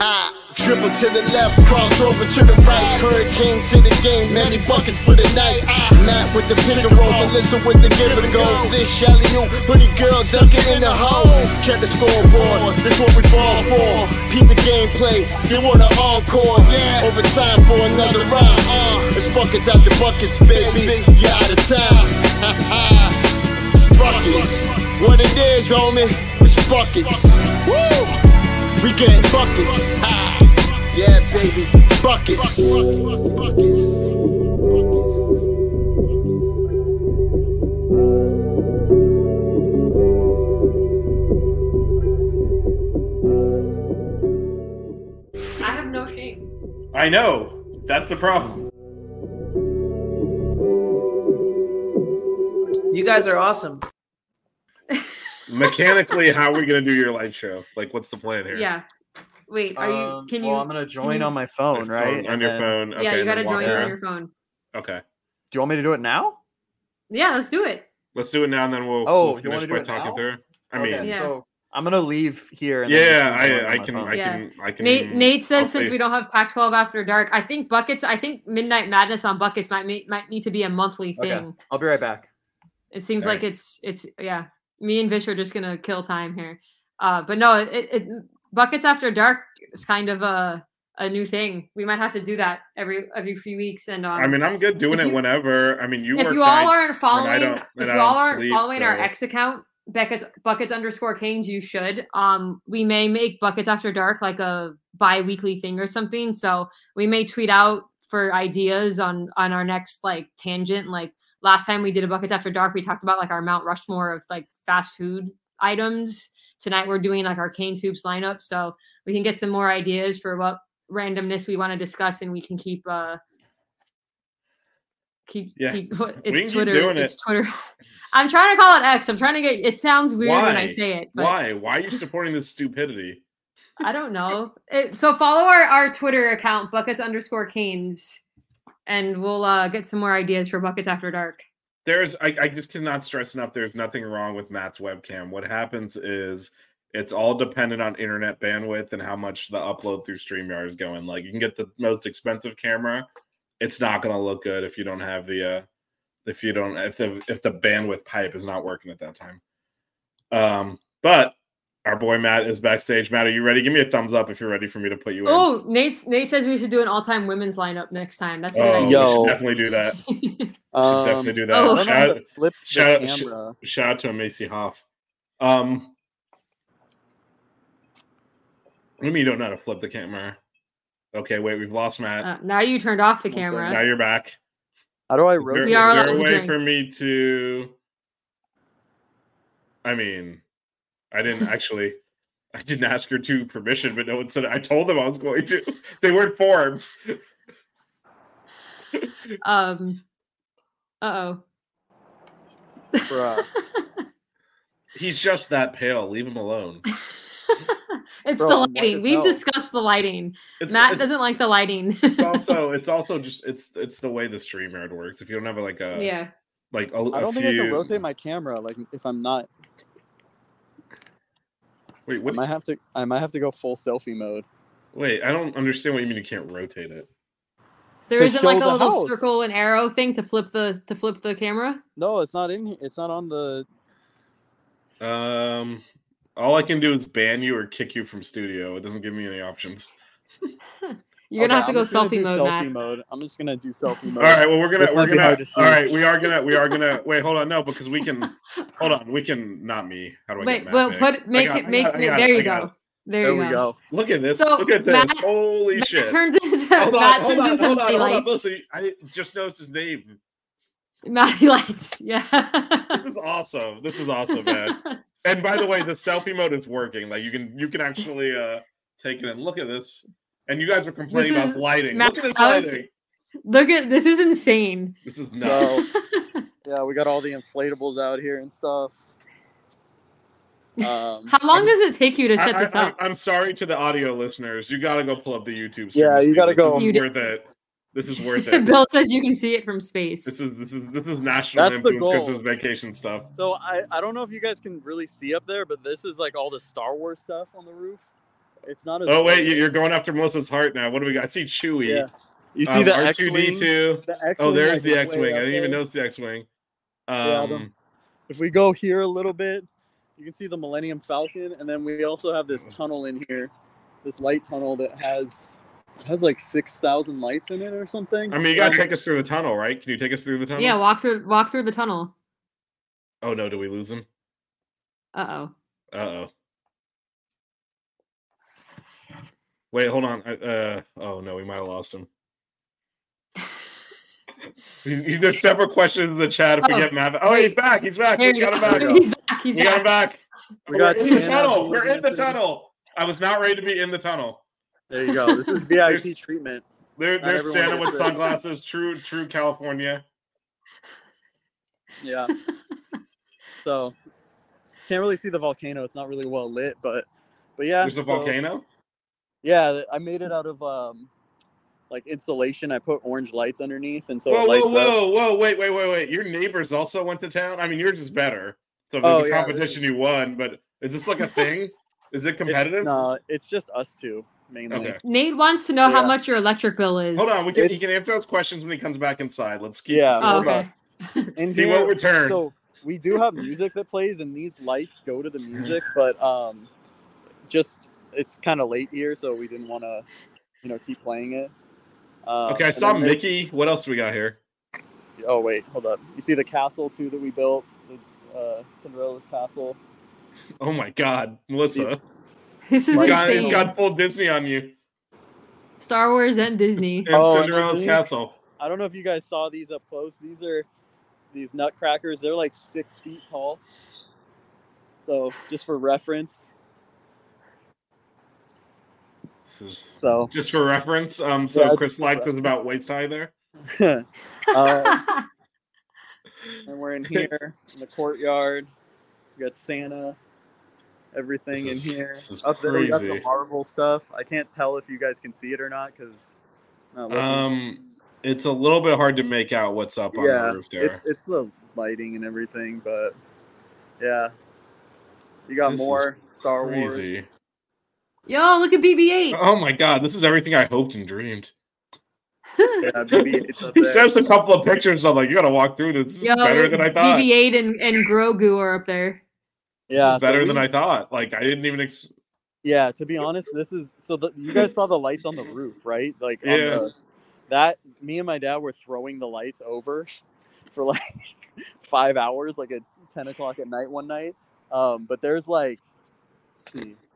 Ah, Dribble to the left, cross over to the right. Hurricane to the game, many buckets for the night. Ah, Matt with the pick and roll, Melissa with the give and go. This Shelly you, hoodie girl dunking in the hole. Check the scoreboard, this what we fall for. Peep the gameplay, they want an encore. Yeah, over time for another round. Uh, it's buckets after buckets, baby. You out of time. Ha ha. It's buckets. What it is, homie, it's buckets. Woo! We get buckets. Ha! Yeah, baby, buckets. I have no shame. I know. That's the problem. You guys are awesome. Mechanically, how are we going to do your light show? Like, what's the plan here? Yeah. Wait, are you? Um, Can you? well, I'm gonna join you- on my phone, right? On And your then- phone. Okay, yeah, you got to join on your phone. Okay. Do you want me to do it now? Yeah, let's do it. Let's do it now, and then we'll, Oh, we'll you finish wanna do by talking now? through. I mean, Okay, Yeah. so I'm gonna leave here. And yeah, just join I, on I my can. I can, I can. Nate Nate says I'll since say- we don't have Pac-12 after dark, I think buckets. I think Midnight Madness on buckets might might need to be a monthly thing. Okay, thing. I'll be right back. It seems All like it's it's yeah. Me and Vish are just gonna kill time here. Uh, but no, it, it buckets after dark is kind of a a new thing. We might have to do that every every few weeks. And um, I mean, I'm good doing it you- whenever. I mean, you if work you all aren't following, if you all aren't sleep, following our X account, buckets buckets underscore Canes, you should. Um, we may make buckets after dark like a bi-weekly thing or something. So we may tweet out for ideas on on our next like tangent. Like last time we did a buckets after dark, we talked about like our Mount Rushmore of like fast food items. Tonight we're doing like our Canes hoops lineup, so we can get some more ideas for what randomness we want to discuss, and we can keep uh keep Yeah. keep what We can it's keep Twitter. doing it's it. Twitter. I'm trying to call it X. I'm trying to get. It sounds weird when I say it, but Why? Why are you supporting this stupidity? I don't know. It, so follow our, our Twitter account, buckets underscore canes, and we'll uh, get some more ideas for buckets after dark. There's, I, I just cannot stress enough. There's nothing wrong with Matt's webcam. What happens is it's all dependent on internet bandwidth and how much the upload through StreamYard is going. Like you can get the most expensive camera, it's not going to look good if you don't have the, uh, if you don't, if the if the bandwidth pipe is not working at that time. Um, but our boy Matt is backstage. Matt, are you ready? Give me a thumbs up if you're ready for me to put you in. Oh, Nate Nate says we should do an all time women's lineup next time. That's a good Oh, idea. we Yo. should definitely do that. Should Um, definitely do that. oh. I don't know how Shout, to flip the shout out- sh- camera. shout out to Macy Hoff. Um, what do you mean you don't know how to flip the camera? Okay, wait, we've lost Matt. Uh, now you turned off the camera. now you're back. How do I rotate? Is are there a way drink. for me to? I mean, I didn't actually. I didn't ask her to permission, but no one said. I told them I was going to. They weren't informed. Um. Uh oh. Bruh. He's just that pale. Leave him alone. it's Bro, the lighting. We've hell. discussed the lighting. It's, Matt it's, doesn't like the lighting. it's also it's also just it's it's the way the StreamYard works. If you don't have like a yeah. like a, I a don't few, think I can rotate my camera. Like if I'm not, Wait, I might have to. I might have to go full selfie mode. Wait, I don't understand what you mean. You can't rotate it. There To isn't like a the little house. circle and arrow thing to flip the to flip the camera. No, it's not in. here. It's not on the. Um, all I can do is ban you or kick you from studio. It doesn't give me any options. You're gonna Okay, have to I'm go selfie mode, selfie Matt. mode. I'm just gonna do selfie mode. All right, well we're gonna This we're gonna to see. all right. We are gonna we are gonna wait. Hold on, no, because we can. Hold on, we can not me. How do I Wait, get Matt well, back? put make got- it make got- it- got there it, you I got go. There, There you we go. go. Look at this. So, Look at this. Matt- Holy Matt shit. turns into hold on, Matt turns on, into hold on, hold on. lights. Listen, I just noticed his name. Matty lights. Yeah. This is awesome. This is awesome, man. And by the way, the selfie mode is working. Like you can you can actually uh take it and look at this. And you guys were complaining This about is lighting. Matt's look at this house. lighting. Look at this is insane. This is nuts. So yeah, we got all the inflatables out here and stuff. Um, How long does it take you to set I, this up? I, am sorry to the audio listeners. You got to go pull up the YouTube. Yeah, you gotta go. This is d- worth it. This is worth it. Bill says you can see it from space. This is this is this is national That's the influence goal. Christmas vacation stuff. so I I don't know if you guys can really see up there, but this is like all the Star Wars stuff on the roof. It's not as Oh wait, big. you- you're going after Melissa's heart now. What do we got? I see Chewie. yeah. You see Um, the R2D2. The Oh, there's the X-wing. I didn't even there. notice the X-wing. Um, the- If we go here a little bit, you can see the Millennium Falcon, and then we also have this tunnel in here, this light tunnel that has has like six thousand lights in it or something. I mean, you gotta Um, take us through the tunnel, right? Can you take us through the tunnel? yeah, walk through walk through the tunnel. Oh no, do we lose him? Uh oh. Uh oh. Wait, hold on. Uh oh no, we might have lost him. He's, he- there's several questions in the chat. If we Oh, get Matt, oh, he's back. He's back. There We you got him back. He's back. He's We got him back. back. We We're in the tunnel. We're in the tunnel. I was not ready to be in the tunnel. There you go. This is VIP There's- treatment. There, Not there's Santa with this. sunglasses. True, true California. Yeah. so can't really see the volcano. It's not really well lit, but but yeah. There's a so- volcano. Yeah, I made it out of um like insulation. I put orange lights underneath, and so whoa, it lights whoa, up. whoa, whoa! Wait, wait, wait, wait! Your neighbors also went to town. I mean, yours is better. So if there's Oh, a yeah, competition, you won. But is this like a thing? is it It's- competitive? No, it's just us two mainly. Okay. Nate wants to know how much your electric bill is. Hold on. We can, he can answer those questions when he comes back inside. Let's keep. Yeah, Oh, hold okay. In He here, won't return. So we do have music that plays, and these lights go to the music, but um, just it's kind of late here, so we didn't want to, you know, keep playing it. Uh, Okay, I saw then there's- Mickey. What else do we got here? Oh wait, hold up. You see the castle too that we built, the uh, Cinderella's castle. Oh my God, Melissa! This is It's Like- got, insane. it's got full Disney on you Star Wars and Disney. and Oh, and Cinderella's castle. I don't know if you guys saw these up close. These are these nutcrackers. They're like six feet tall. So just for reference, This is so just for reference. Um, so Yeah, Chris likes is about waist high there. uh, and we're in here in the courtyard. We got Santa, everything This is- in here. this is Up there, we got some Marvel stuff. I can't tell if you guys can see it or not because. Um, it's a little bit hard to make out what's up on yeah, the roof there. it's it's the lighting and everything, but yeah, you got This more Star Crazy. Wars. Yo, look at BB-8. Oh my god, this is everything I hoped and dreamed. Yeah, BB-8's up He there. shows a couple of pictures. I'm like, you gotta walk through this. This Yo, is better than I thought. BB-8 and, and Grogu are up there. This Yeah, is so better than I thought. Like I didn't even. Ex- Yeah, to be honest, this is so. The, you guys saw the lights on the roof, right? Like, on Yeah. the, that me and my dad were throwing the lights over for like five hours, like at ten o'clock at night one night. Um, but there's like, let's see, 2,000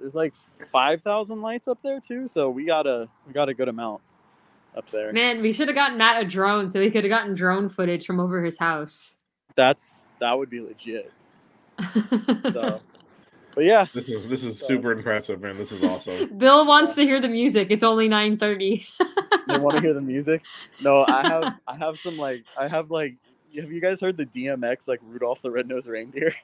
there's like five thousand lights up there too. So we got a we got a good amount up there. Man, we should have gotten Matt a drone so he could have gotten drone footage from over his house. That's that would be legit. So, but yeah, This is this is super impressive, man. This is awesome. Bill wants to hear the music. It's only 9:30. they want to hear the music. No, I have I have some like I have like have you guys heard the DMX like Rudolph the Red-Nosed Reindeer?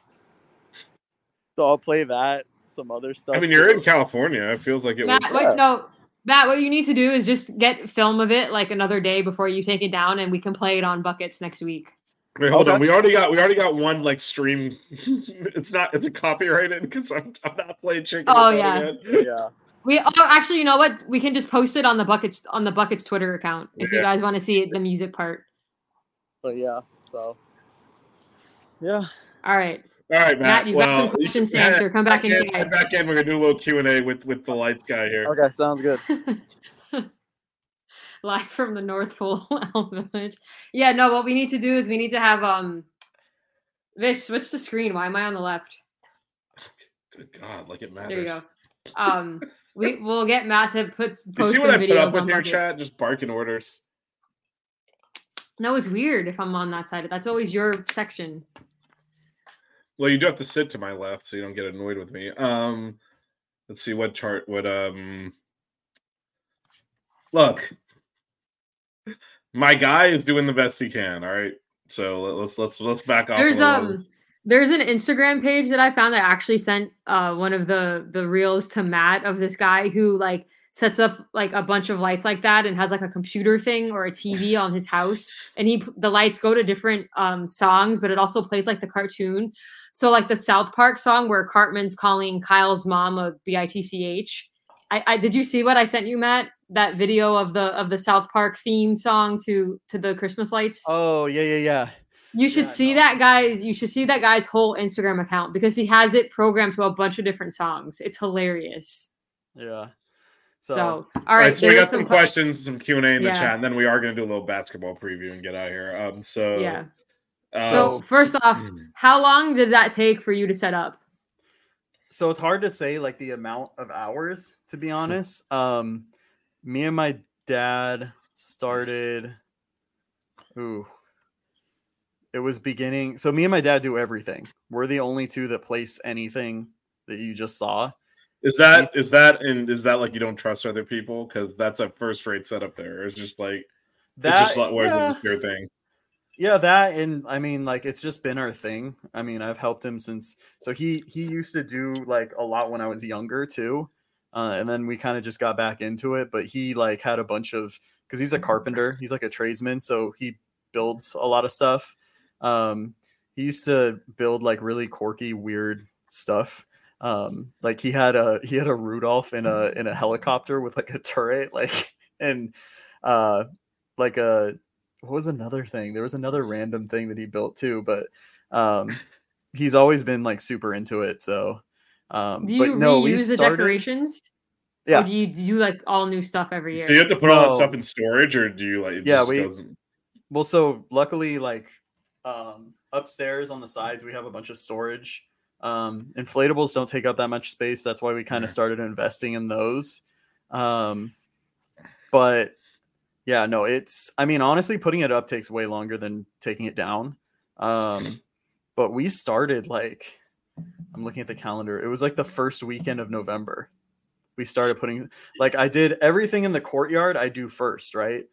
So I'll play that, some other stuff. I mean, you're too. in California. It feels like it Matt, would. what, no, Matt, what you need to do is just get film of it like another day before you take it down, and we can play it on buckets next week. Wait, oh, hold on. We already got we already got one like stream. it's not it's a copyrighted because I'm I'm not playing chicken. Oh, yeah. again. Yeah. We oh, actually, you know what? We can just post it on the buckets on the buckets Twitter account if you guys want to see it, the music part. But yeah, so yeah. All right, All right, Matt. Matt, you've got some questions to answer. Come back in. Come back in. We're gonna do a little Q and A with with the lights guy here. Okay, sounds good. live from the North Pole Village. Yeah, no. What we need to do is we need to have um, Vish switch the screen. Why am I on the left? Good God, like it matters. There you go. Um, we we'll get Matt to put You post see some what I put up with on here, buckets. chat? Just barking orders. No, it's weird if I'm on that side. That's always your section. Well, you do have to sit to my left so you don't get annoyed with me. Um, let's see what chart. What um. Look, my guy is doing the best he can. All right, so let- let's let's let's back off. There's um there's an Instagram page that I found that actually sent uh one of the the reels to Matt of this guy who like sets up like a bunch of lights like that and has like a computer thing or a TV on his house and he the lights go to different um songs but it also plays like the cartoon. So like the South Park song where Cartman's calling Kyle's mom a B-I-T-C-H. I, I did you see what I sent you, Matt? That video of the of the South Park theme song to to the Christmas lights. Oh yeah, yeah, yeah. You should Yeah, see no. that guy's. You should see that guy's whole Instagram account because he has it programmed to a bunch of different songs. It's hilarious. Yeah. So, So, all All right, right, so we got some que- questions, some Q and A in the Yeah. chat, and then we are going to do a little basketball preview and get out of here. Um, so Yeah. So first off, mm. how long did that take for you to set up? so it's hard to say like the amount of hours to be honest. Um me and my dad started ooh it was beginning so me and my dad do everything. We're the only two that place anything that you just saw. is that is that and is that like you don't trust other people because that's a first rate setup there? It's just like That it's just like where's yeah. it your thing? Yeah, that and I mean like it's just been our thing. I mean, I've helped him since so he he used to do like a lot when I was younger too. Uh, and then we kind of just got back into it, but he like had a bunch of because he's a carpenter, he's like a tradesman, so he builds a lot of stuff. Um, he used to build like really quirky, weird stuff. Um, like he had a he had a Rudolph in a in a helicopter with like a turret, like and uh like a what was another thing? There was another random thing that he built too, but um he's always been like super into it. So um Do you but no, we reuse the started, decorations? Or Yeah. do you do you like all new stuff every year? So you have to put all that stuff in storage, or do you like? It Yeah, just we- doesn't- Well, so luckily, like um, upstairs on the sides, we have a bunch of storage. Um, inflatables don't take up that much space. That's why we kind of Yeah. started investing in those. Um, but yeah, no, it's. I mean, honestly, putting it up takes way longer than taking it down. Um, but we started like I'm looking at the calendar. It was like the first weekend of November. We started putting like I did everything in the courtyard. I do first, right?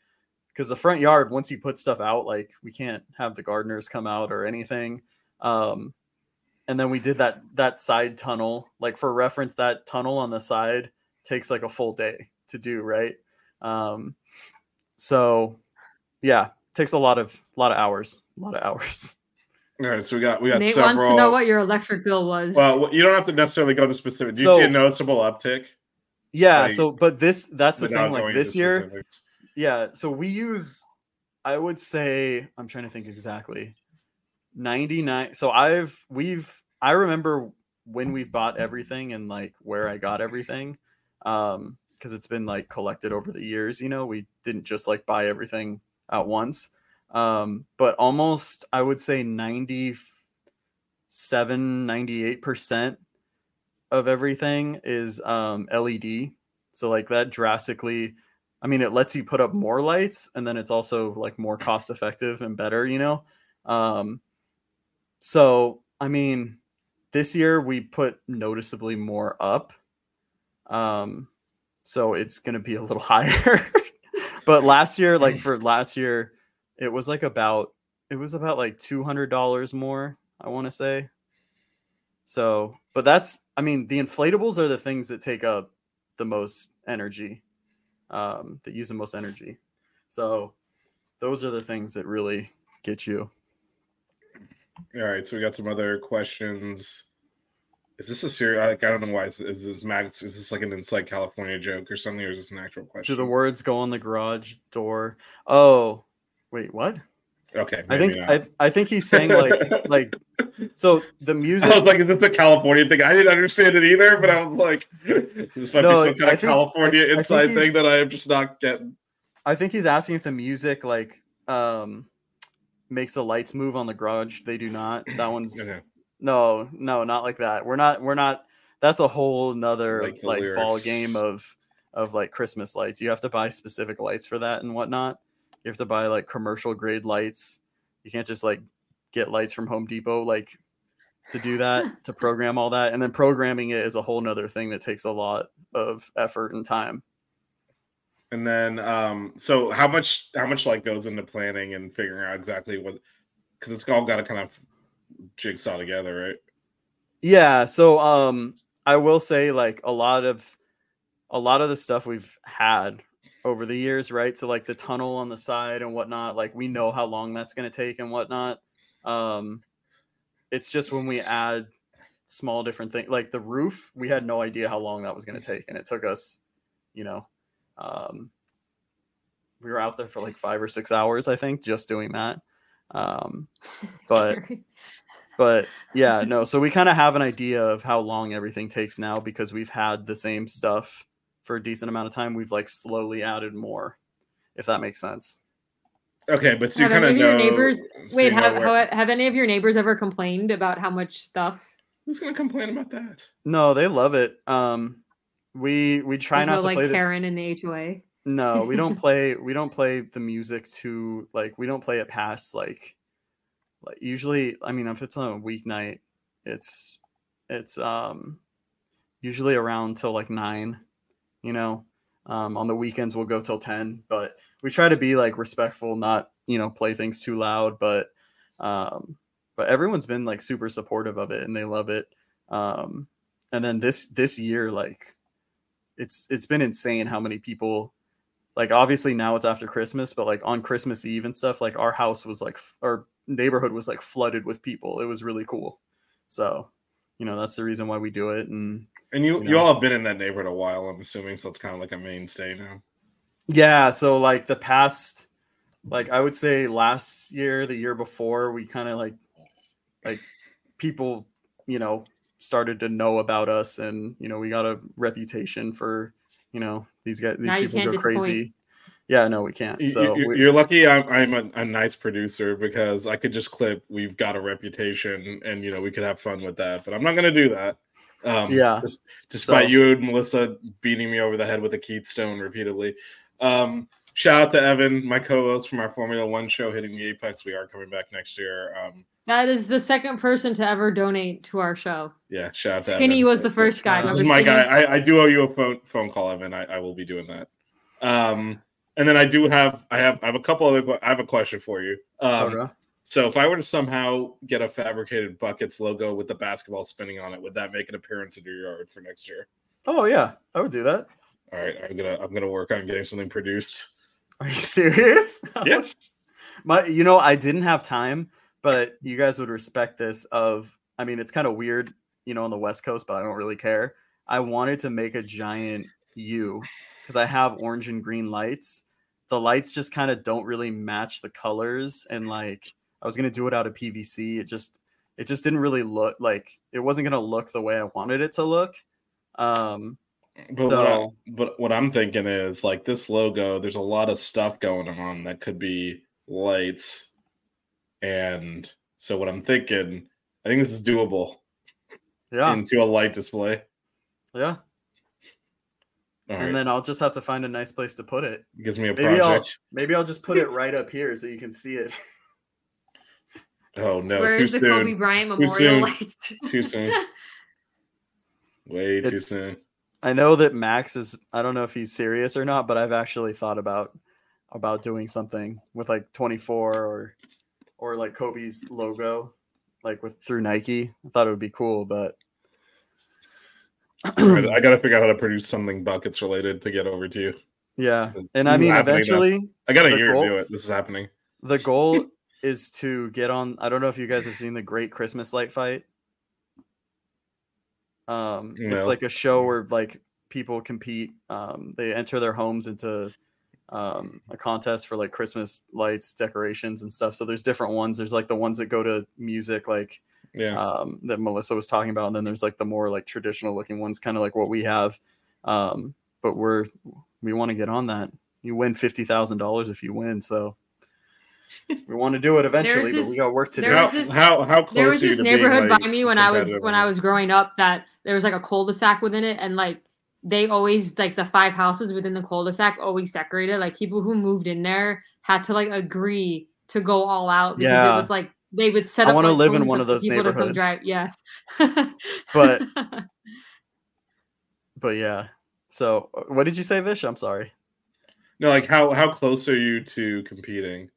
because the front yard once you put stuff out like we can't have the gardeners come out or anything um and then we did that that side tunnel like for reference that tunnel on the side takes like a full day to do right um so yeah takes a lot of a lot of hours a lot of hours all right, so we got we got Nate several. wants to know what your electric bill was. well, you don't have to necessarily go to specific. Do you So- see a noticeable uptick? yeah Like, so but this that's the thing like this year specifics? yeah so we use i would say i'm trying to think exactly 99 so i've we've i remember when we've bought everything and like where i got everything um because it's been like collected over the years you know we didn't just like buy everything at once um but almost i would say 97 98% of everything is um led so like that drastically I mean, it lets you put up more lights, and then it's also like more cost effective and better, you know. Um, so I mean, this year we put noticeably more up. Um, so it's gonna be a little higher. but last year, like for last year, it was like about it was about like two hundred dollars more. I want to say. So, but that's I mean the inflatables are the things that take up the most energy, um, that use the most energy. So, those are the things that really get you. All right, so we got some other questions. Is this a serious? Like, I don't know why. Is, is this Max? Is this like an Inside California joke or something, or is this an actual question? Do the words go on the garage door? Oh, wait, what? Okay, I think maybe I. I think he's saying like like so the music. I was like, is this a California thing? I didn't understand it either, but I was like, this might No, be some kind I of think- California I- I inside thing that I am just not getting. I think he's asking if the music like um makes the lights move on the garage. They do not. That one's Okay. No, no, not like that. We're not. We're not. That's a whole nother Like like, the ball game of of like Christmas lights. You have to buy specific lights for that and whatnot. You have to buy like commercial grade lights. You can't just like get lights from Home Depot like to do that to program all that. And then programming it is a whole nother thing that takes a lot of effort and time. And then, um, so how much how much like goes into planning and figuring out exactly what? Because it's all got to kind of jigsaw together, right? Yeah, so um I will say like a lot of a lot of the stuff we've had over the years, right? So like the tunnel on the side and whatnot, like we know how long that's gonna take and whatnot. Um it's just when we add small different things like the roof, we had no idea how long that was gonna take, and it took us, you know, um we were out there for like five or six hours, I think, just doing that. Um but but yeah no so we kind of have an idea of how long everything takes now because we've had the same stuff for a decent amount of time we've like slowly added more if that makes sense Okay, but so you kind of of know. your neighbors so wait you know have, where- have have any of your neighbors ever complained about how much stuff who's going to complain about that? no they love it um we we try There's not no, to like play the, Karen in the HOA? no we don't play we don't play the music to like we don't play it past like like usually i mean if it's on a weeknight it's it's um usually around till like nine you know? Um on the weekends we'll go till 10 but we try to be like respectful not you know play things too loud but um but everyone's been like super supportive of it and they love it. Um and then this this year like it's it's been insane how many people like obviously now it's after christmas but like on christmas eve and stuff like our house was like f- our neighborhood was like flooded with people it was really cool so you know that's the reason why we do it and And you, You you, all have been in that neighborhood a while, I'm assuming, so it's kind of like a mainstay now. yeah so like the past like i would say last year the year before we kind of like like people you know started to know about us and you know we got a reputation for you know these guys these Now people can't go disappoint. crazy yeah no we can't so you, we- you're lucky I'm, I'm a, a nice producer because I could just clip. We've got a reputation, and you know we could have fun with that. But I'm not going to do that. Um, Yeah. des- despite So- you and Melissa beating me over the head with a Keystone repeatedly. Um, shout out to Evan, my co-host from our Formula One show, hitting the apex. We are coming back next year. Um, That is the second person to ever donate to our show. yeah, shout out to Skinny Evan. was the first guy. This is Remember my guy. I, I do owe you a phone phone call, Evan. I, I will be doing that. Um, and then I do have I have I have a couple other I have a question for you. Um, so if I were to somehow get a fabricated buckets logo with the basketball spinning on it, would that make an appearance in your yard for next year? oh yeah i would do that All right, I'm gonna I'm gonna work on getting something produced. Are you serious? Yeah. My, you know, I didn't have time, but you guys would respect this. Of, I mean, it's kind of weird, you know, on the West Coast, but I don't really care. I wanted to make a giant U because I have orange and green lights. The lights just kind of don't really match the colors, and like I was gonna do it out of PVC. It just, it just didn't really look like it wasn't gonna look the way I wanted it to look. Um, But, what I, but what I'm thinking is like this logo. There's a lot of stuff going on that could be lights, and so what I'm thinking, I think this is doable yeah, into a light display. yeah. All right. And then I'll just have to find a nice place to put it. gives me a Maybe I'll project. maybe I'll just put it right up here so you can see it. Oh no, Where too is the soon. Kobe Bryant Too Memorial soon. Lights? Too soon. Way too It's- soon. I know that Max is. I don't know if he's serious or not, but I've actually thought about about doing something with like 24 or or like Kobe's logo, like with through Nike. I thought it would be cool, but I got to figure out how to produce something buckets related to get over to you. yeah. This And I mean, happening now. eventually, I got a year goal, to do it. This is happening. the goal is to get on. I don't know if you guys have seen the Great Christmas Light Fight. Um, it's like a show where like people compete. Um, they enter their homes into um, a contest for like Christmas lights, decorations, and stuff. So there's different ones. There's like the ones that go to music, like Yeah. um, that Melissa was talking about, and then there's like the more like traditional looking ones, kind of like what we have. Um, but we're we want to get on that. You win fifty thousand dollars if you win, so we want to do it eventually. but we got work to do. there how, was this- how how close there was are you this to being, neighborhood like, by me when I was when I was growing up that there was like a cul-de-sac within it and like they always like the five houses within the cul-de-sac always decorated like people who moved in there had to like agree to go all out because Yeah. it was like they would set I up wanna like, live in one of those stuff for people to come neighborhoods. drive. yeah But- But yeah. So uh, what did you say, Vish? I'm sorry. No, like how how close are you to competing?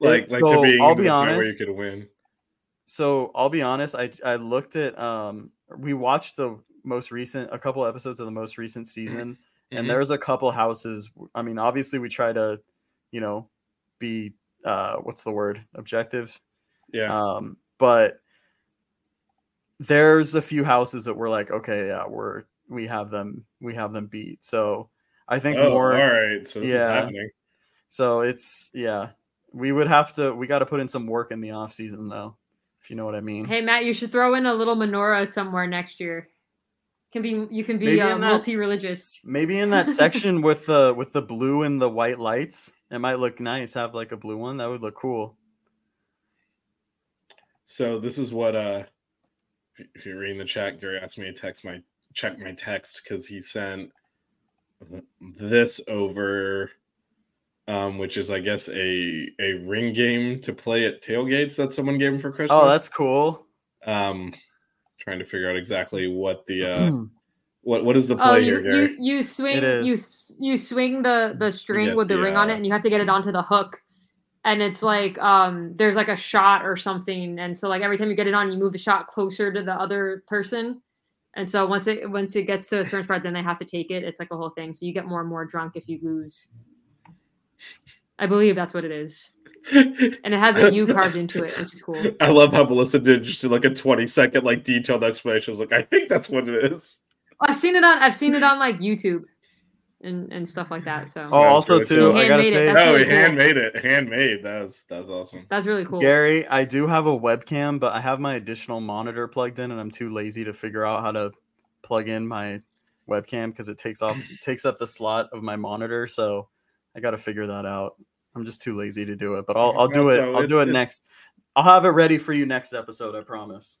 Like It- like so, to being I'll be the point where you could win. So I'll be honest. I I looked at um we watched the most recent a couple episodes of the most recent season Mhm. and there's a couple houses i mean obviously we try to you know be uh what's the word objective Yeah. um but there's a few houses that we're like okay yeah we're we have them we have them beat so i think oh, more all right. So this yeah. is happening. so it's yeah we would have to we got to put in some work in the off season though if you know what i mean hey matt you should throw in a little menorah somewhere next year can be you can be uh, that- multi-religious maybe in that section with the with the blue and the white lights it might look nice have like a blue one that would look cool So this is what uh if you- if you're reading the chat, Gary asked me to text my check my text because he sent this over um which is I guess a a ring game to play at tailgates that someone gave him for Christmas. oh that's cool um trying to figure out exactly what the uh what what is the play Oh, here, you, Gary? you you swing you you swing the the string get with the the, ring on uh, it, and you have to get it onto the hook. And it's like um there's like a shot or something, and so like every time you get it on, you move the shot closer to the other person. And so once it once it gets to a certain spot, then they have to take it. It's like a whole thing. So you get more and more drunk if you lose. I believe that's what it is, and it has a U carved into it, which is cool. I love how Melissa did just like a 20 second like detailed explanation. I was like, I think that's what it is. I've seen it on I've seen it on like YouTube, and and stuff like that. So oh also too i gotta Handmade it, say that's oh, really he cool. handmade it. Handmade. That was that's awesome. that's really cool. gary i do have a webcam but i have my additional monitor plugged in and i'm too lazy to figure out how to plug in my webcam because it takes off takes up the slot of my monitor so i gotta figure that out i'm just too lazy to do it but i'll, I'll do it Also, i'll do it next i'll have it ready for you next episode i promise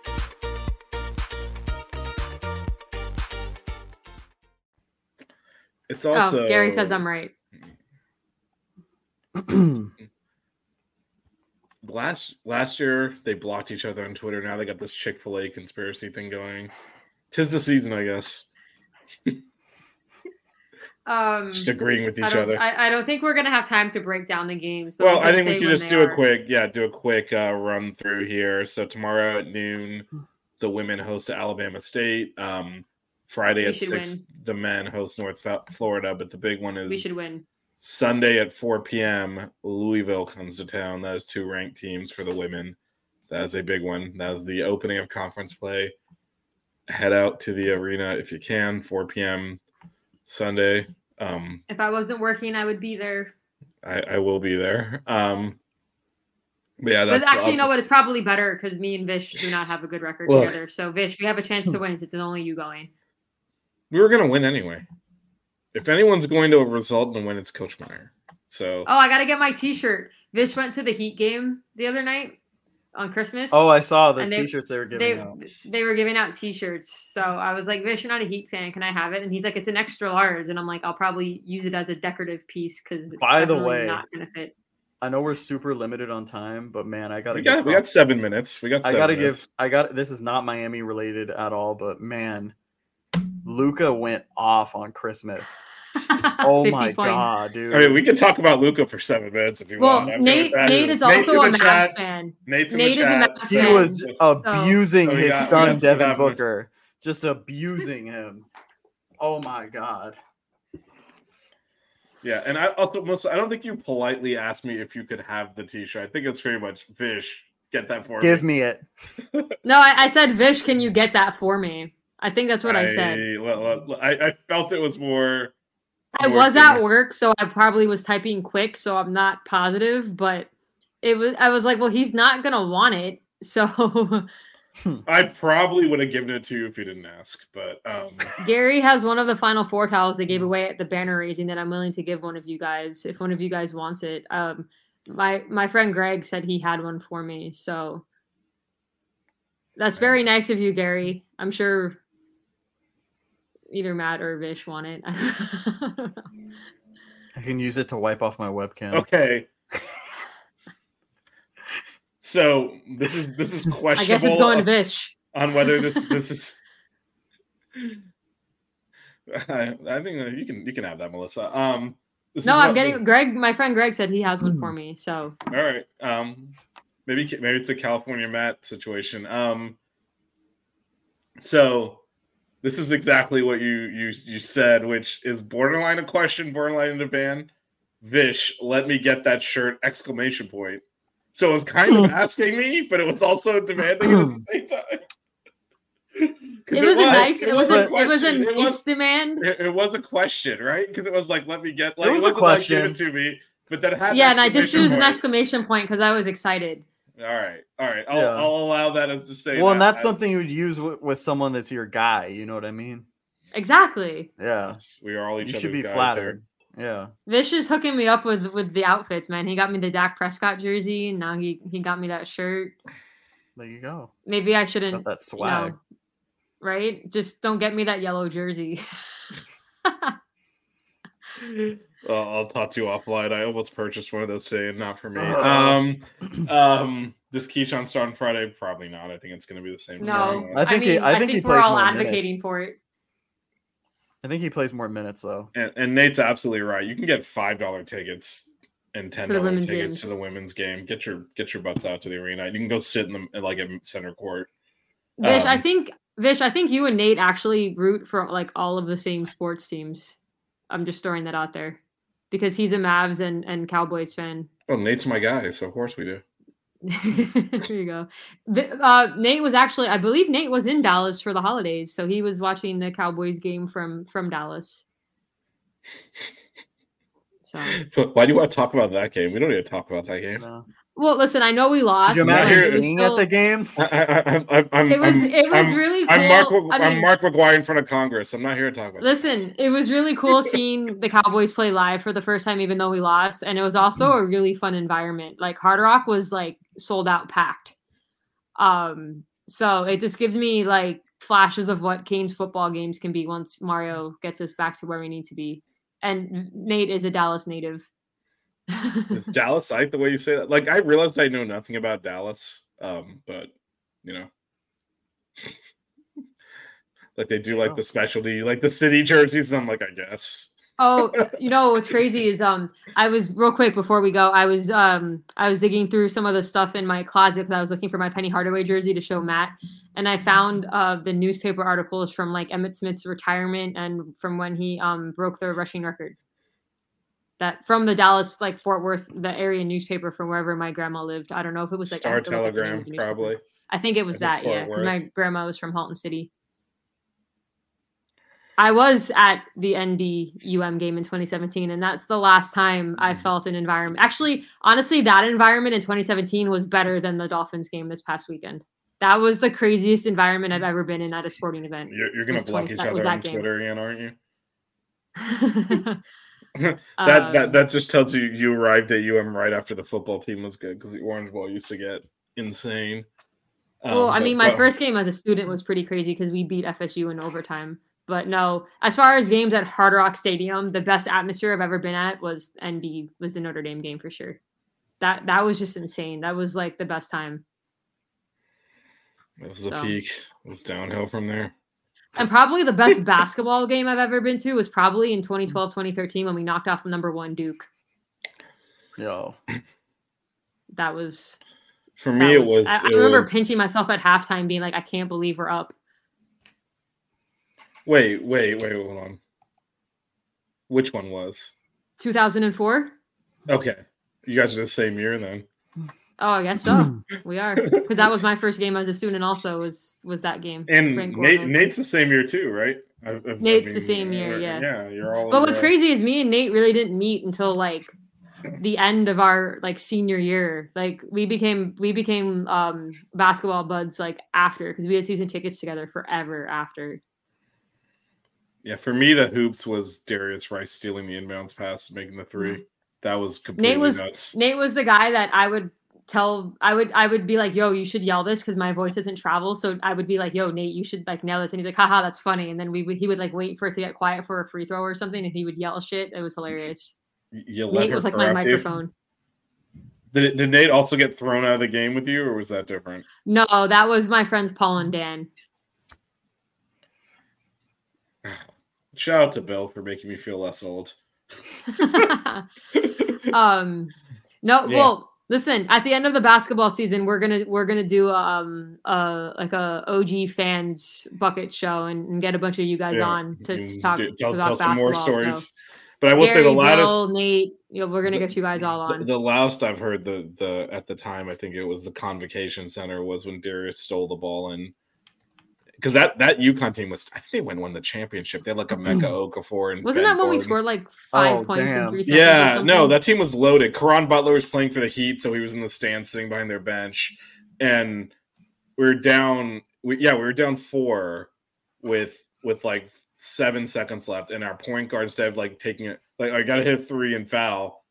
It's also oh, Gary says I'm right. last last year they blocked each other on Twitter. Now they got this Chick Fil A conspiracy thing going. Tis the season, I guess. Um, Just agreeing with each don't, other. I, I don't think we're gonna have time to break down the games. but well, we I think we can just do a quick, yeah, do a quick uh, run through here. So tomorrow at noon, the women host Alabama State. Um, Friday We at six, the men host North Florida. But the big one is We should win. Sunday at 4 p.m. Louisville comes to town. That is two ranked teams for the women. That is a big one. That is the opening of conference play. Head out to the arena if you can. 4 p.m. Sunday. Um, If I wasn't working, I would be there. I, I will be there. Um, but yeah, that's But actually, you know what? It's probably better because me and Vish do not have a good record Well- together. So Vish, we have a chance to win since it's only you going. We were gonna win anyway. If anyone's going to result in a win, it's Coach Meier. So Oh, I gotta get my T-shirt. Vish went to the Heat game the other night on Christmas. Oh, I saw the they- t-shirts they were they giving out. they were giving out T-shirts. So I was like, Vish, you're not a Heat fan. Can I have it? And he's like, it's an extra large. And I'm like, I'll probably use it as a decorative piece because By the way, not gonna fit. I know we're super limited on time, but man, I gotta we give got we got seven minutes. We got. I gotta minutes. give. I got. This is not Miami related at all, but man, Luka went off on Christmas. Oh my points. god, dude! I mean, we could talk about Luka for seven minutes if you Well, want. I'm Nate. Nate is also in a the Mavs fan. Nate's Nate the is a chat. Mavs he fan. was abusing Oh, his got- son got some Devin. Booker, just abusing him. Oh my god! Yeah, and I also Melissa, I don't think you politely asked me if you could have the T-shirt. I think it's very much Vish. Get that for Give me. Give me it. No, I, I said, Vish, can you get that for me? I think that's what I, said. well, well, I, I felt it was more. I more was to- at work, so I probably was typing quick, so I'm not positive, but it was I was like, well, he's not gonna want it. So I probably would have given it to you if you didn't ask, but um, Gary has one of the final four towels they gave away at the banner raising that I'm willing to give one of you guys if one of you guys wants it. Um my my friend Greg said he had one for me, so that's very nice of you, Gary. I'm sure either Matt or Vish want it. I don't know. I can use it to wipe off my webcam. okay. So this is this is questionable. I guess it's going to Vish. on whether this this is. I, I think you can you can have that, Melissa. Um, this No, is I'm what- getting Greg. My friend Greg said he has one for me. So All right. Um, maybe maybe it's a California Matt situation. Um, so this is exactly what you you you said, which is borderline a question, borderline a ban. Vish, let me get that shirt! Exclamation point. So it was kind of asking me, but it was also demanding at the same time. it was a nice. It was a. It was a question. It nice was- demand. it, it was a question, right? Because it was like, let me get like was it a wasn't like give question. it to me, but then it had Yeah, and I just exclamation used an exclamation point because I was excited. All right, all right. I'll, Yeah. I'll allow that as to say. Well, and that's as- something you would use with, with someone that's your guy. You know what I mean? Exactly. Yeah. we are all each You other's should be guys flattered. Yeah. Vish is hooking me up with with the outfits, man. He got me the Dak Prescott jersey, and now he he got me that shirt. There you go. Maybe I shouldn't. Got that you swag. know, right? Just don't get me that yellow jersey. here. Well, I'll talk to you offline. I almost purchased one of those today, and not for me. Um, um, this Keyshawn start on Friday? Probably not. I think it's going to be the same. no, starting I think he- mean, I think he we're plays all more advocating minutes. for it. I think he plays more minutes though. and, and Nate's absolutely right. You can get five dollar tickets and ten For the dollar women's tickets games. to the women's game. Get your get your butts out to the arena. You can go sit in the like in center court. Vish, I Um, think Vish, I think you and Nate actually root for like all of the same sports teams. I'm just throwing that out there because he's a Mavs and, and Cowboys fan. Well, Nate's my guy, so of course we do. there you go. Uh, Nate was actually, I believe Nate was in Dallas for the holidays, so he was watching the Cowboys game from from Dallas. So, why do you want to talk about that game? We don't need to talk about that game. No. Well, listen, I know we lost. Could you but imagine it was being still- at the game? I, I, I, I'm, I'm, It was I'm, it was I'm, really cool. I'm Mark. I I'm mean, Mark McGwire in front of Congress. I'm not here to talk about. this. Listen, it was really cool seeing the Cowboys play live for the first time, even though we lost. And it was also a really fun environment. Like Hard Rock was like sold out packed. Um, so it just gives me like flashes of what Canes football games can be once Mario gets us back to where we need to be. And Nate is a Dallas native. Is Dallas like the way you say that? Like I realize I know nothing about Dallas, um, but you know, like they do like the specialty, like the city jerseys. And I'm like, I guess. Oh, you know what's crazy is um I was real quick before we go. I was um I was digging through some of the stuff in my closet because I was looking for my Penny Hardaway jersey to show Matt, and I found uh the newspaper articles from like Emmitt Smith's retirement and from when he um broke the rushing record. That from the Dallas like Fort Worth the area newspaper from wherever my grandma lived. I don't know if it was like Star have to look at the name Telegram, of the newspaper. probably. I think it was that, yeah, because my grandma was from Haltom City. I was at the ND UM game in 2017, and that's the last time I Mm-hmm. felt an environment. Actually, honestly, that environment in 2017 was better than the Dolphins game this past weekend. That was the craziest environment I've ever been in at a sporting event. You're, you're gonna Was block 20 each other on game. Twitter again, aren't you? Um, that that that just tells you you arrived at UM right after the football team was good because the Orange Bowl used to get insane. Well, Um, I but- mean, my but- first game as a student was pretty crazy because we beat FSU in overtime. But no, as far as games at Hard Rock Stadium, the best atmosphere I've ever been at was ND was the Notre Dame game for sure. That that was just insane. That was like the best time. It was the peak. It was downhill from there. And probably the best basketball game I've ever been to was probably in 2012, 2013 when we knocked off number one Duke. Yo, That was For that me, it was. I, I it remember was- pinching myself at halftime, being like, I can't believe we're up. Wait, wait, wait, hold on. Which one was? 2004. Okay, you guys are the same year then. Oh, I guess so. we are because that was my first game as a student. Also, was was that game? And Nate, Nate's the same year too, right? I- I- I Nate's the same year, yeah. Yeah, you're all. But what's uh, crazy is me and Nate really didn't meet until like the end of our like senior year. Like we became we became um basketball buds like after because we had season tickets together forever after. Yeah, for me, the hoops was Darius Rice stealing the inbounds pass, making the three. That was completely. Nate was nuts. Nate was the guy that I would tell I would I would be like, yo, you should yell this because my voice doesn't travel. So I would be like, yo, Nate, you should like nail this. And he's like, haha, that's funny. And then we would he would like wait for it to get quiet for a free throw or something, and he would yell shit. It was hilarious. You let Nate was like my corrupt you? microphone. Did, did Nate also get thrown out of the game with you, or was that different? No, that was my friends Paul and Dan. Shout out to Bill for making me feel less old. um no Yeah. well listen at the end of the basketball season we're gonna we're gonna do um uh like a og fans bucket show and, and get a bunch of you guys Yeah, on to, to talk do- to tell, talk tell some more stories. so. But I will say the loudest, Bill, nate you know, we're gonna get you guys all the, on the loudest I've heard the the at the time, I think it was the Convocation Center was when Darius stole the ball and because that that UConn team was I think they went and won the championship. They had like Emeka mm. Okafor and wasn't Ben that when we scored like five Oh, points in damn. three seconds or Yeah, no, that team was loaded. Caron Butler was playing for the Heat, so he was in the stands sitting behind their bench, and we were down. We, yeah, we were down four with with like seven seconds left, and our point guard instead of like taking it, like I got to hit a three and foul,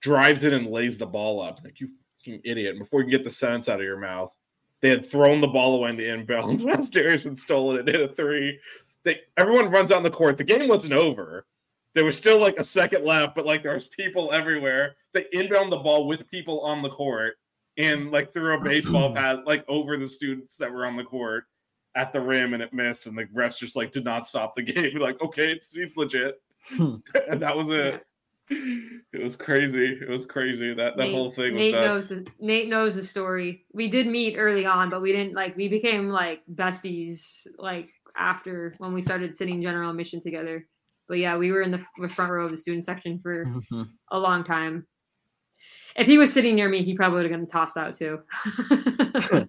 drives it and lays the ball up. Like you fucking idiot! And Before you can get the sentence out of your mouth, they had thrown the ball away in the inbound. Wes Darius had stolen it, hit a three. They everyone runs out in the court. The game wasn't over there was still like a second left, but like there was people everywhere. They inbound the ball with people on the court and like threw a baseball pass like over the students that were on the court at the rim and it missed. And the refs just like did not stop the game. Like, okay, it seems legit. Hmm. and that was it. It was crazy. It was crazy. That that Nate- whole thing was Nate nuts. knows the, Nate knows the story. We did meet early on, but we didn't like we became like besties like after when we started sitting general admission together. But yeah, we were in the, the front row of the student section for a long time. If he was sitting near me, he probably would have gotten tossed out too.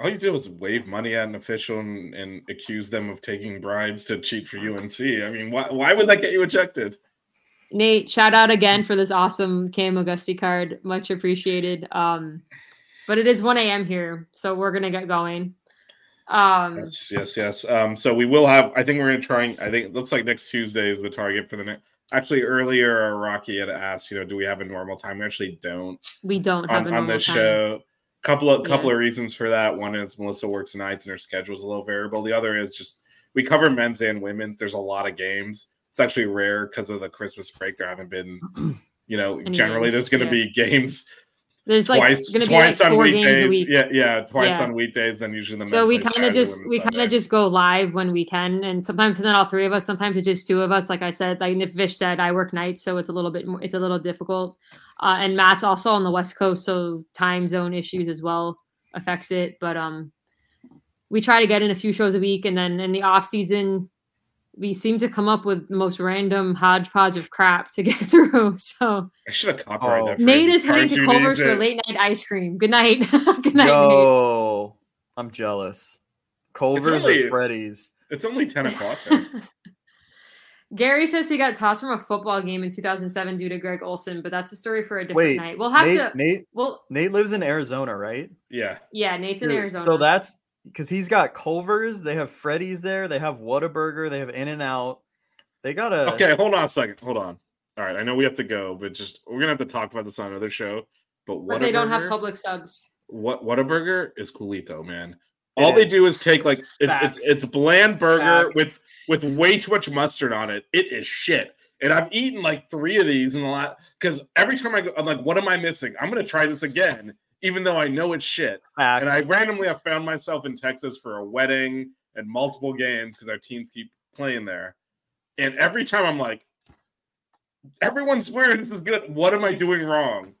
All you did was wave money at an official and, and accuse them of taking bribes to cheat for UNC. I mean, why, why would that get you ejected? Nate, shout out again for this awesome Cam Augusti card. Much appreciated. Um, but it is 1 a.m. here, so we're gonna get going. Um, Yes, yes, yes. Um, so we will have. I think we're gonna try. And, I think it looks like next Tuesday is the target for the next. Actually, earlier Rocky had asked, you know, do we have a normal time? We actually don't we don't have on, a on normal this time. show. Couple of couple Yeah. of reasons for that. One is Melissa works nights and her schedule is a little variable. The other is just we cover men's and women's. There's a lot of games. It's actually rare because of the Christmas break. There haven't been, you know, Any generally games, there's going to yeah. be games There's like twice, to be twice like on weekdays. week. Yeah, yeah, twice Yeah. on weekdays. Then usually the so we kind of just we kind of just go live when we can and sometimes it's not all three of us sometimes it's just two of us like i said like Nick Vish said i work nights so it's a little bit more it's a little difficult uh, and matt's also on the west coast so time zone issues as well affects it but um we try to get in a few shows a week and then in the off season we seem to come up with the most random hodgepodge of crap to get through so I should have copyrighted Oh. that. nate is heading to Cartoon culver's for late night ice cream good night good night Nate. I'm jealous. Culver's only- or Freddy's? It's only ten o'clock. Gary says he got tossed from a football game in 2007 due to Greg Olson, but that's a story for a different Wait, night. We'll have Nate, to. Nate, Well, Nate lives in Arizona, right? yeah, yeah, Nate's in Dude, Arizona. So that's because he's got Culver's. They have Freddy's there. They have Whataburger. They have In and Out. They got a Okay, hold on a second. Hold on. All right, I know we have to go, but just we're gonna have to talk about this on another show. But what they don't have Publix subs. What Whataburger is coolito, man. It All they is. do is take like it's Facts. it's it's bland burger Facts. with with way too much mustard on it. It is shit. And I've eaten like three of these in the last because every time I go, I'm like, what am I missing? I'm gonna try this again, even though I know it's shit. facts. And I randomly have found myself in Texas for a wedding and multiple games because our teams keep playing there. And every time I'm like, everyone's swearing this is good. What am I doing wrong?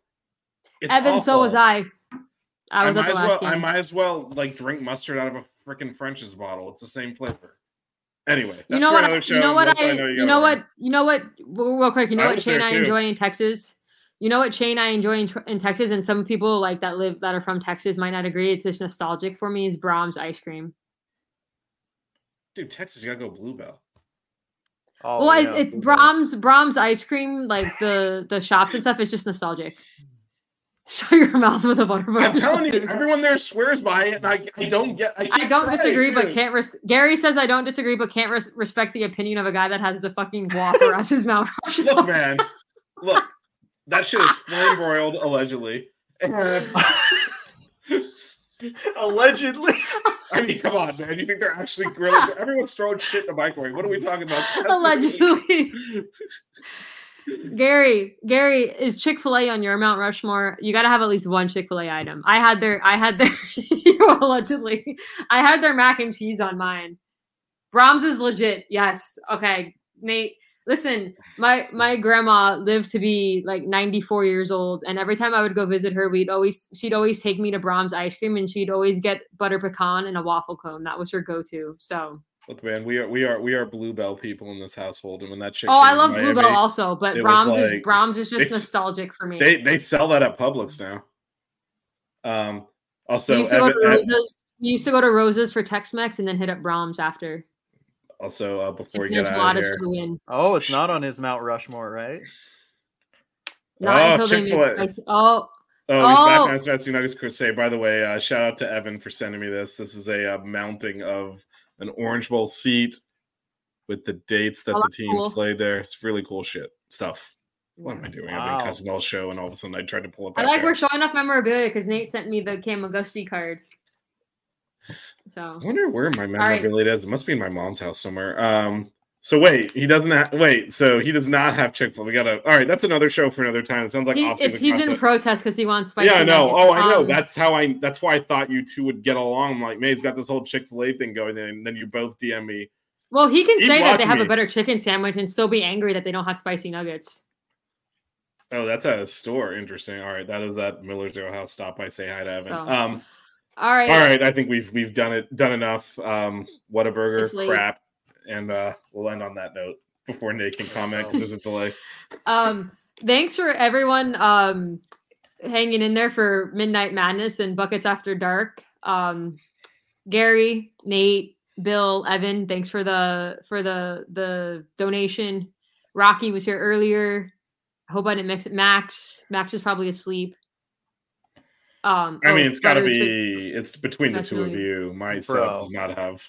It's Evan, so was. I. I was might at the as last well, I might as well like drink mustard out of a freaking French's bottle. It's the same flavor. Anyway, that's you know for what? I, show. you know what? Melissa, I, know you gotta know what? You know what? Real quick, you know I what Shane there I enjoy in Texas. You know what Shane I enjoy in, in Texas, and some people like that live that are from Texas might not agree. It's just nostalgic for me. Is Braum's ice cream? Dude, Texas, you gotta go Bluebell. Oh, well, yeah, it's, it's Bluebell. Braum's Braum's ice cream, like the the shops and stuff. Is just nostalgic. Shut your mouth with a buttermilk. I'm telling you, everyone there swears by it, and I, I don't get. I, I don't trying disagree, but can't. Res- Gary says I don't disagree, but can't res- respect the opinion of a guy that has the fucking Whopper as his Mount Rushmore. Look, man, look, that shit is flame broiled allegedly. Allegedly. I mean, come on, man. You think they're actually grilling? Everyone's throwing shit in the microwave. What are we talking about? Allegedly. Gary, Gary, is Chick Fil A on your Mount Rushmore? You got to have at least one Chick Fil A item. I had their, I had their, allegedly, I had their mac and cheese on mine. Braum's is legit. Yes. Okay, Nate. Listen, my my grandma lived to be like 94 years old, and every time I would go visit her, we'd always she'd always take me to Braum's ice cream, and she'd always get butter pecan and a waffle cone. That was her go-to. So, Look, man, we are we are we are Bluebell people in this household, and when that shit. oh, I love Miami, Bluebell also, but Braum's is Braum's is just nostalgic for me. They they sell that at Publix now. Um. Also, we used to go Evan- to Ev- Roses. Used to go to Roses for Tex-Mex and then hit up Braum's after. Also uh, before we Chicken get out of here, for the win. Oh, it's not on his Mount Rushmore, right? Not Oh, until they make Chick-fil-A. spicy. Oh, Oh, he's back Oh. on Fancy Nuggets Crusade. By the way, uh, shout out to Evan for sending me this. This is a uh, mounting of an Orange Bowl seat with the dates that Oh, the teams cool. played there. It's really cool shit stuff. What am I doing? I've Wow. been cussing all show, and all of a sudden I tried to pull up. I like we're showing off memorabilia because Nate sent me the Cam Augusti card. So I wonder where my right. memorabilia is. It must be in my mom's house somewhere. Um. So wait, he doesn't have. Wait, so he does not have Chick Fil. A. We gotta. All right, that's another show for another time. It sounds like he, he's in protest because he wants spicy. yeah, I know. nuggets. Oh, I know. Um, That's how I. That's why I thought you two would get along. I'm like, May's got this whole Chick Fil A thing going, and then you both DM me. well, he can say that they have a better chicken sandwich and still be angry that they don't have spicy nuggets. Oh, that's at a store. Interesting. All right, that is that Miller's Ale House. Stop by, say hi to Evan. So, um, All right. all right. I think we've we've done it done enough. Um, what a burger, crap, and uh, we'll end on that note before Nate can comment because there's a delay. um thanks for everyone um hanging in there for midnight madness and buckets after dark um gary nate bill evan thanks for the for the the donation rocky was here earlier i hope i didn't mix it max max is probably asleep um I oh, mean, it's got to be. It's between the two of you. My set does not have.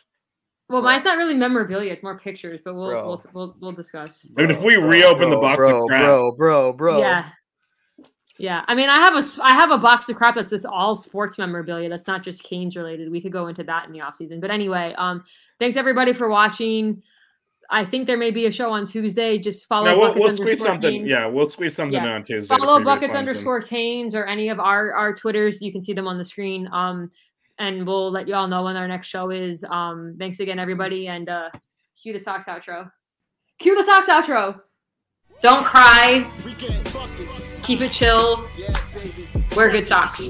well mine's not really memorabilia it's more pictures but we'll Bro. we'll, we'll, we'll discuss I mean, if we reopen the box bro, of crap, bro, bro, bro. Yeah. Yeah. I mean, I have a s- I have a box of crap that's just all sports memorabilia. That's not just Canes related. We could go into that in the off season. But anyway, um, thanks everybody for watching. I think there may be a show on Tuesday. Just follow. No, we'll, Buckets we'll squeeze underscore something. Canes. Yeah, we'll squeeze something Yeah. on Tuesday. to Follow buckets underscore Canes or any of our our Twitters. You can see them on the screen. Um, and we'll let you all know when our next show is. Um, thanks again, everybody, and uh, cue the socks outro. Cue the socks outro. Don't cry. We get buckets. Keep it chill. Wear good socks.